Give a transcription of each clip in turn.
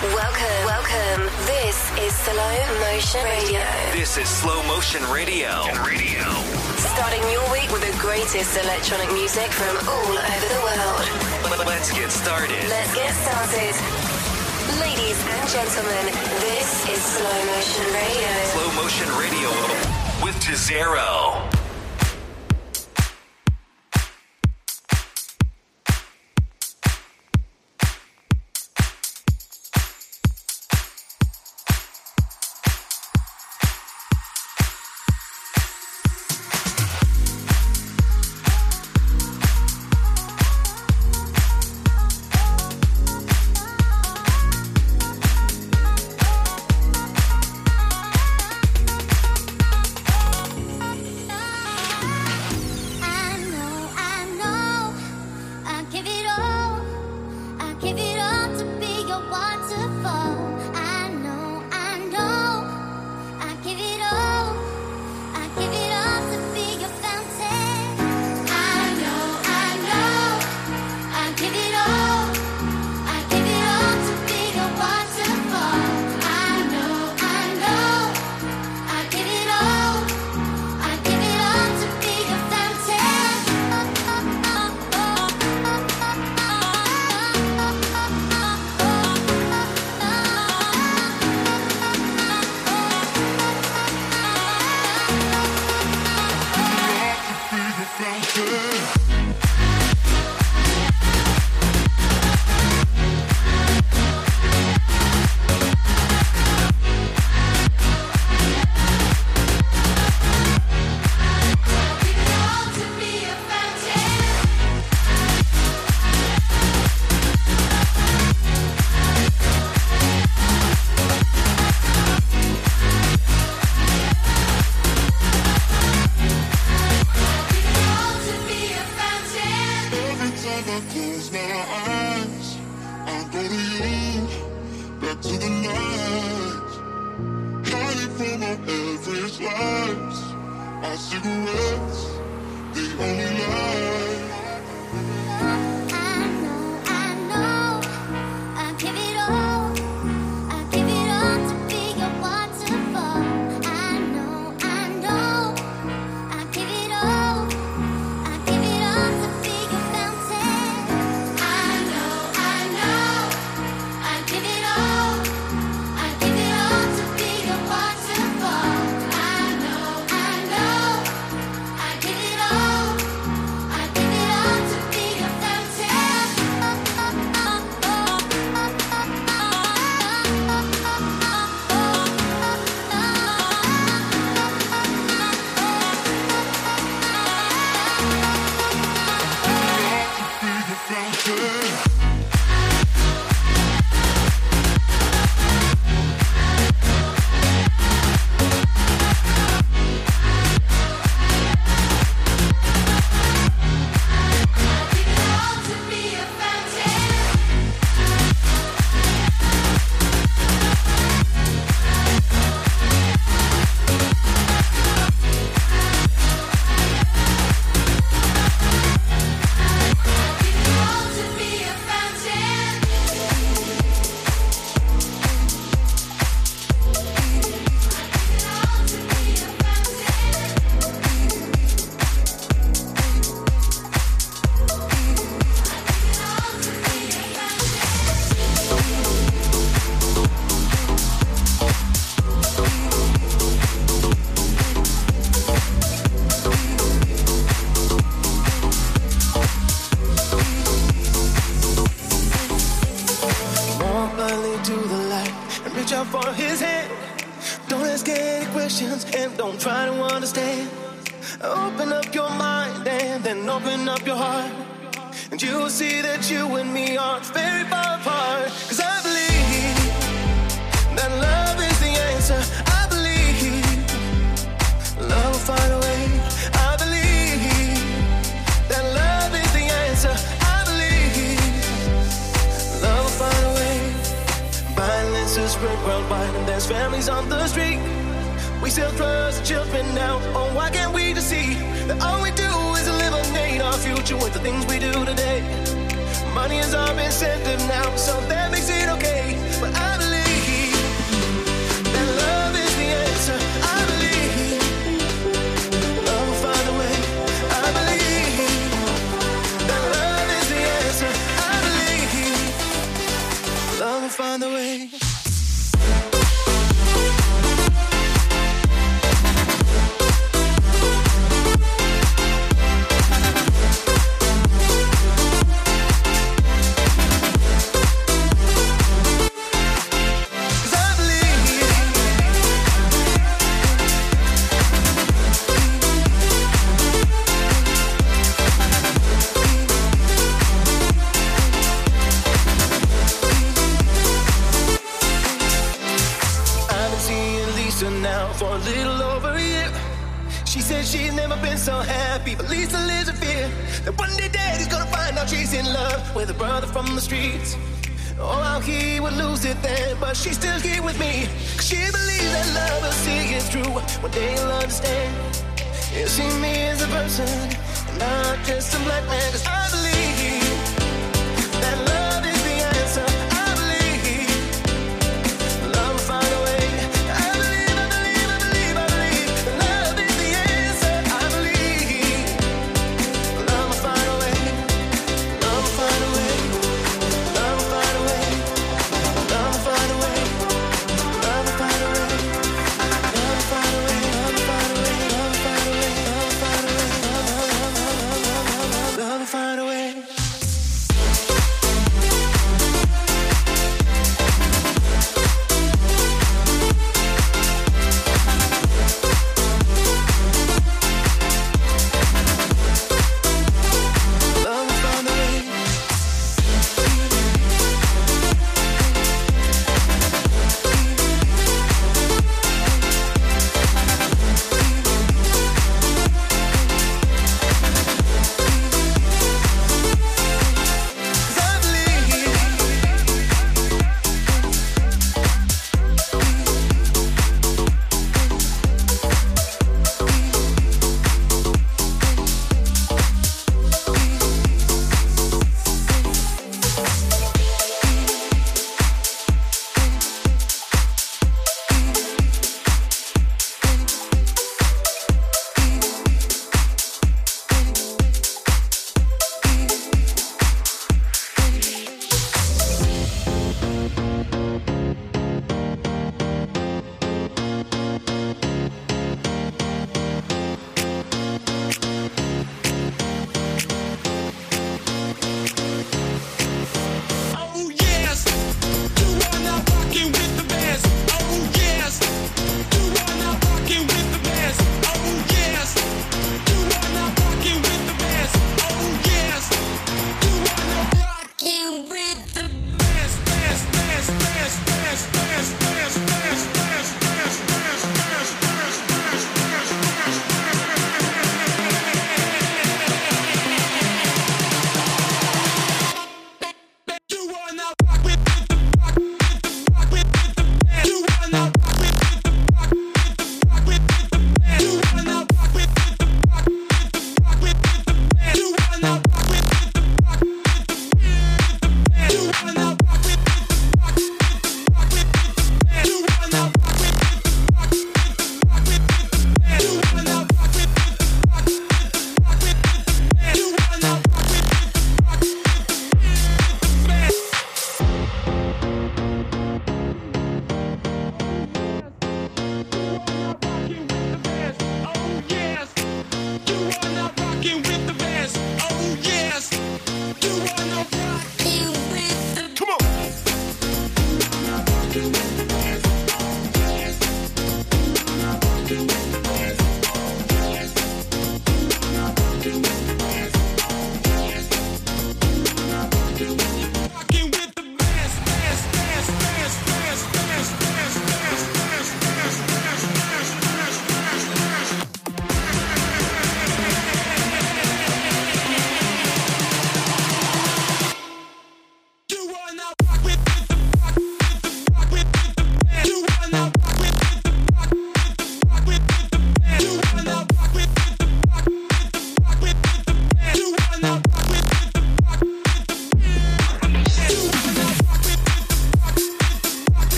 Welcome, welcome. This is Slow Motion Radio. This is Slow Motion Radio. Radio. Starting your week with the greatest electronic music from all over the world. Let's get started. Let's get started. Ladies and gentlemen, this is Slow Motion Radio. Slow Motion Radio with Tizero. for his hand. Don't ask any questions and don't try to understand. Open up your mind and then open up your heart. And you will see that you and me aren't very far apart. There's families on the street. We sell drugs to children now. Oh, why can't we just see that all we do is eliminate our future with the things we do today? Money is our incentive now, so that makes it okay. But I believe that love is the answer. I believe love will find a way. I believe that love is the answer. I believe love will find a way.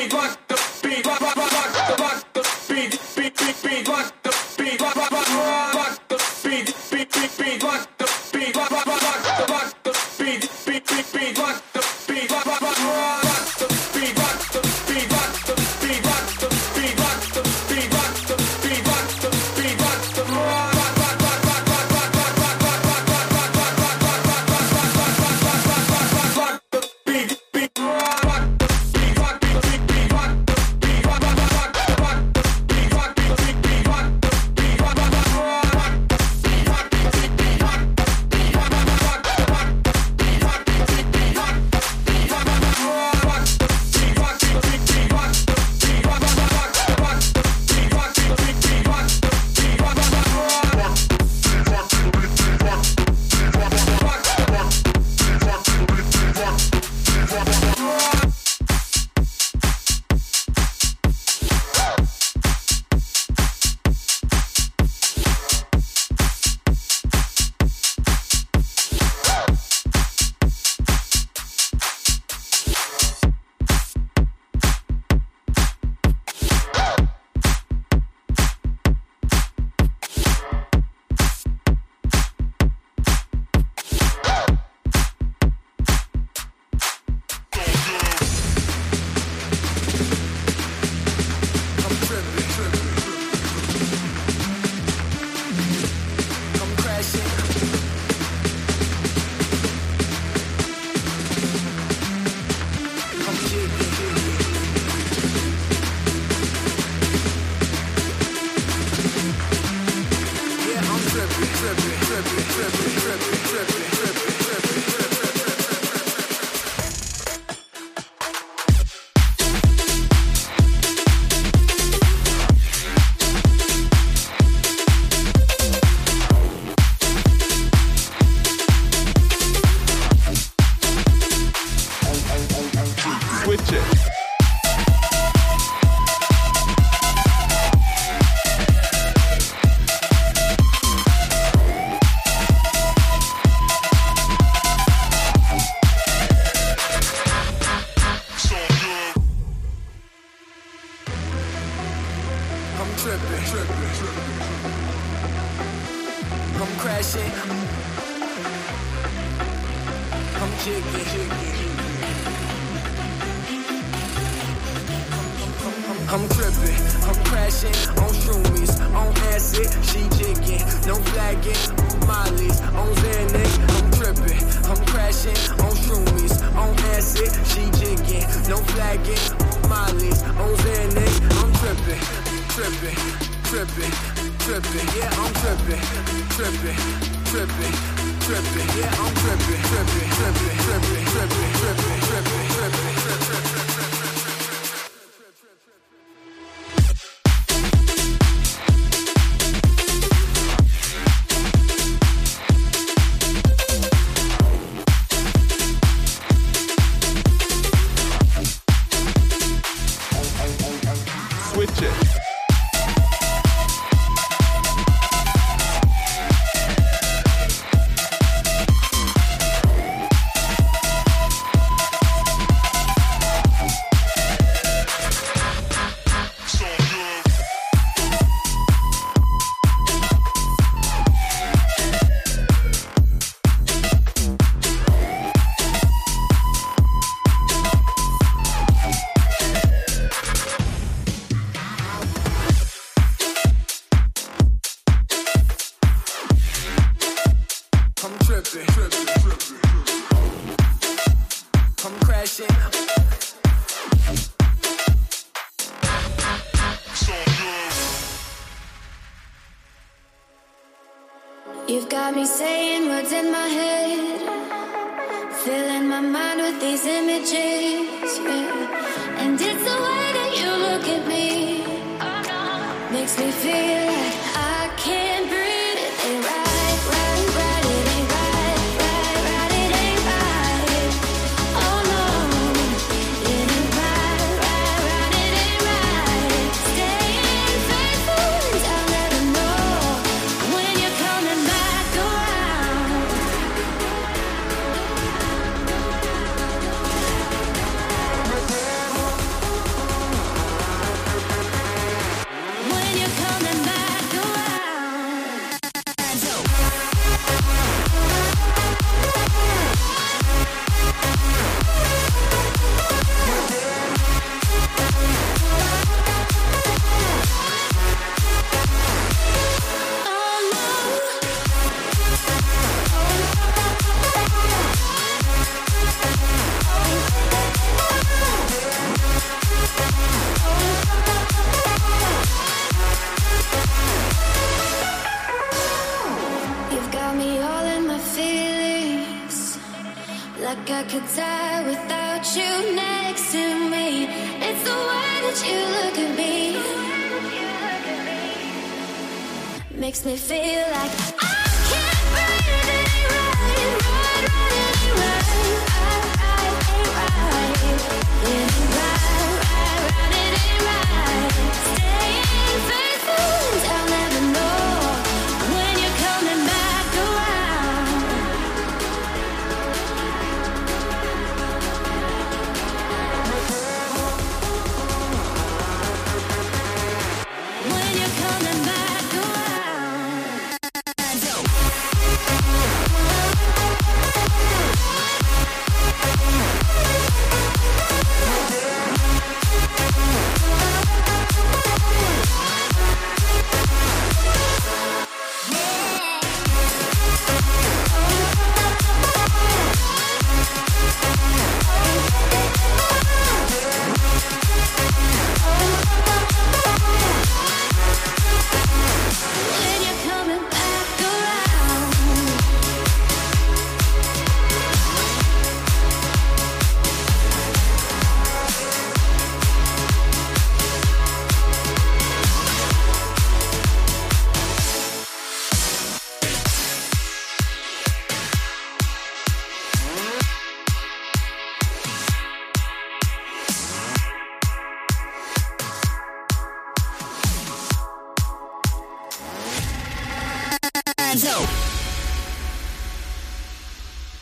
money, rock tripping, tripping, yeah, I'm tripping, tripping, tripping, tripping, yeah, I'm tripping, tripping, tripping, tripping, tripping, tripping. You've got me saying words in my head, filling my mind with these images.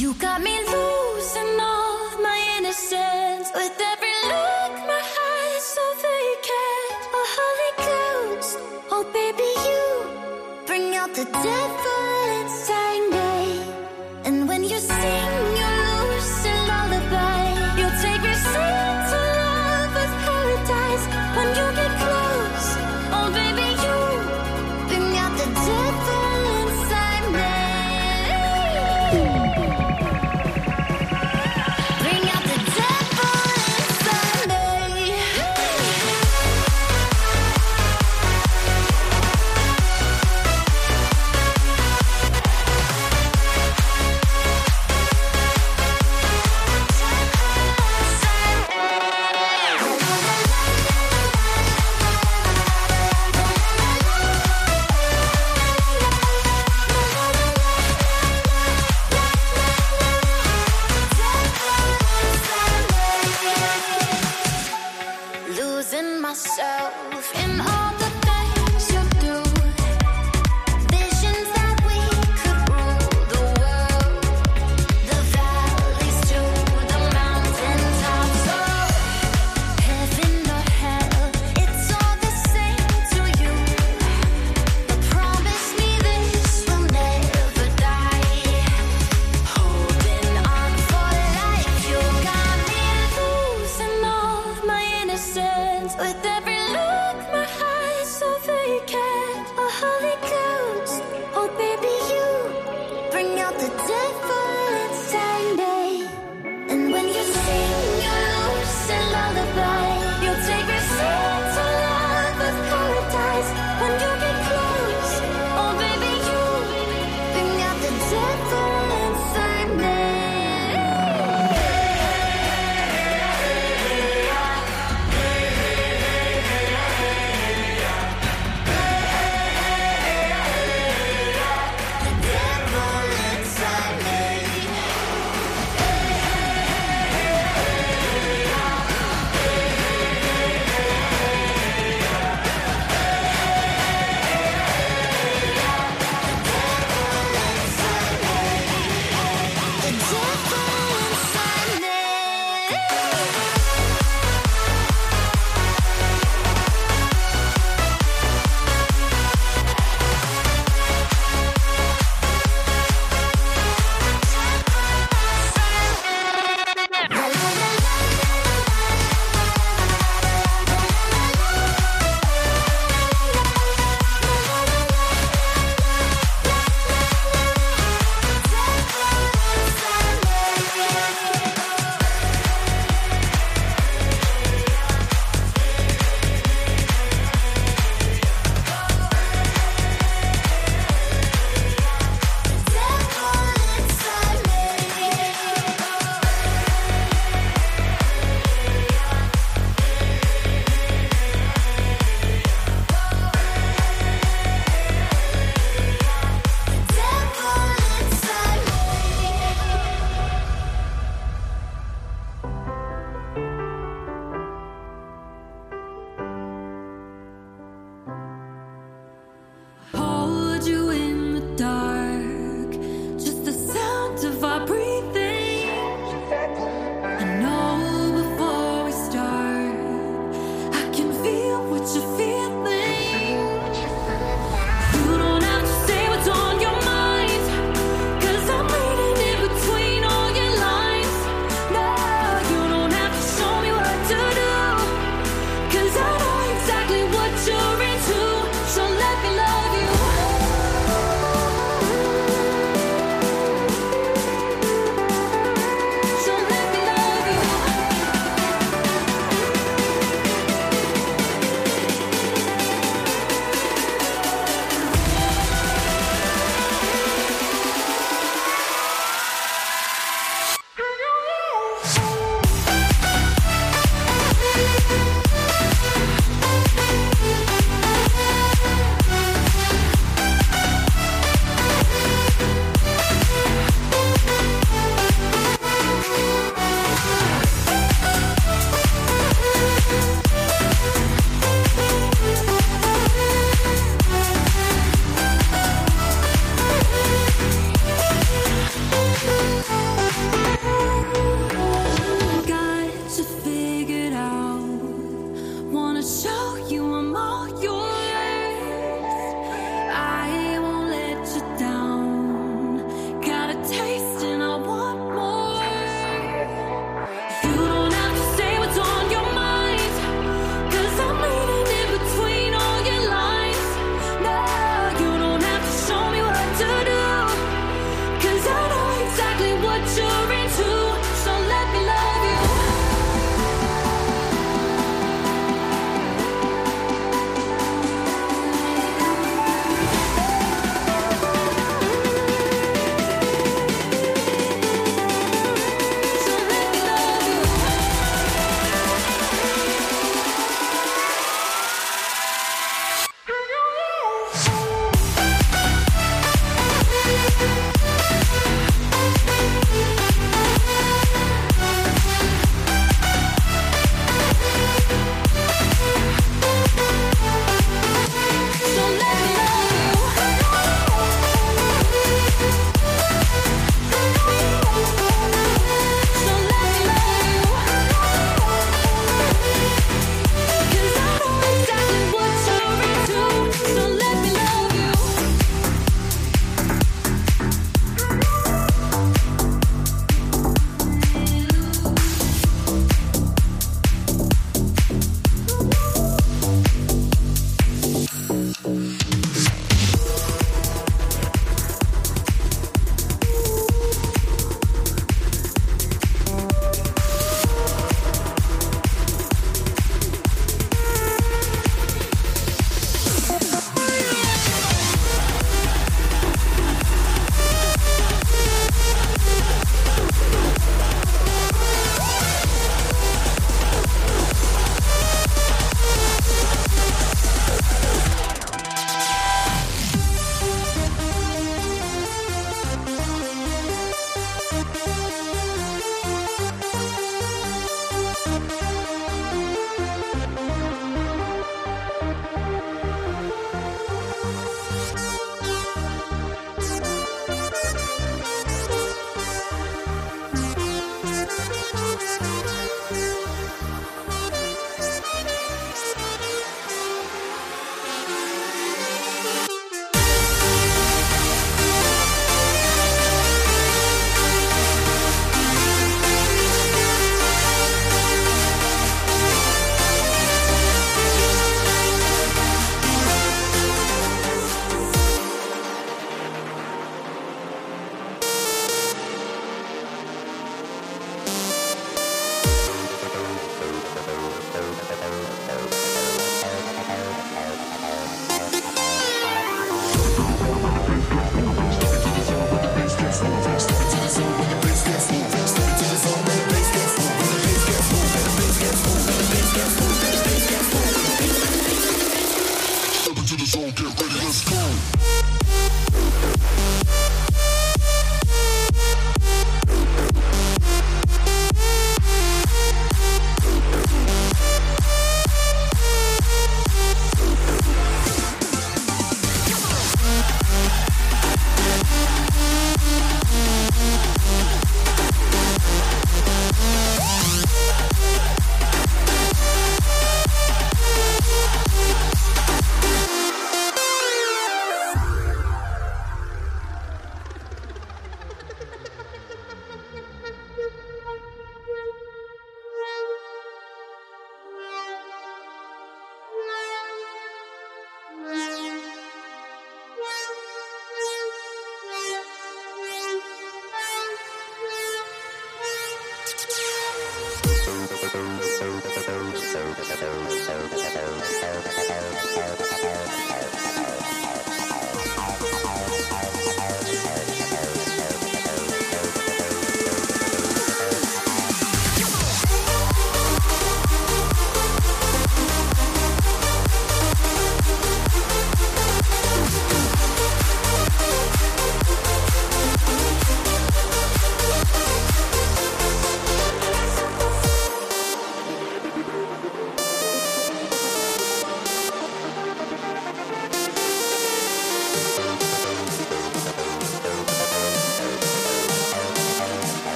You got me losing all my innocence with every look, my eyes so vacant, a holy ghost. Oh baby, you bring out the devil.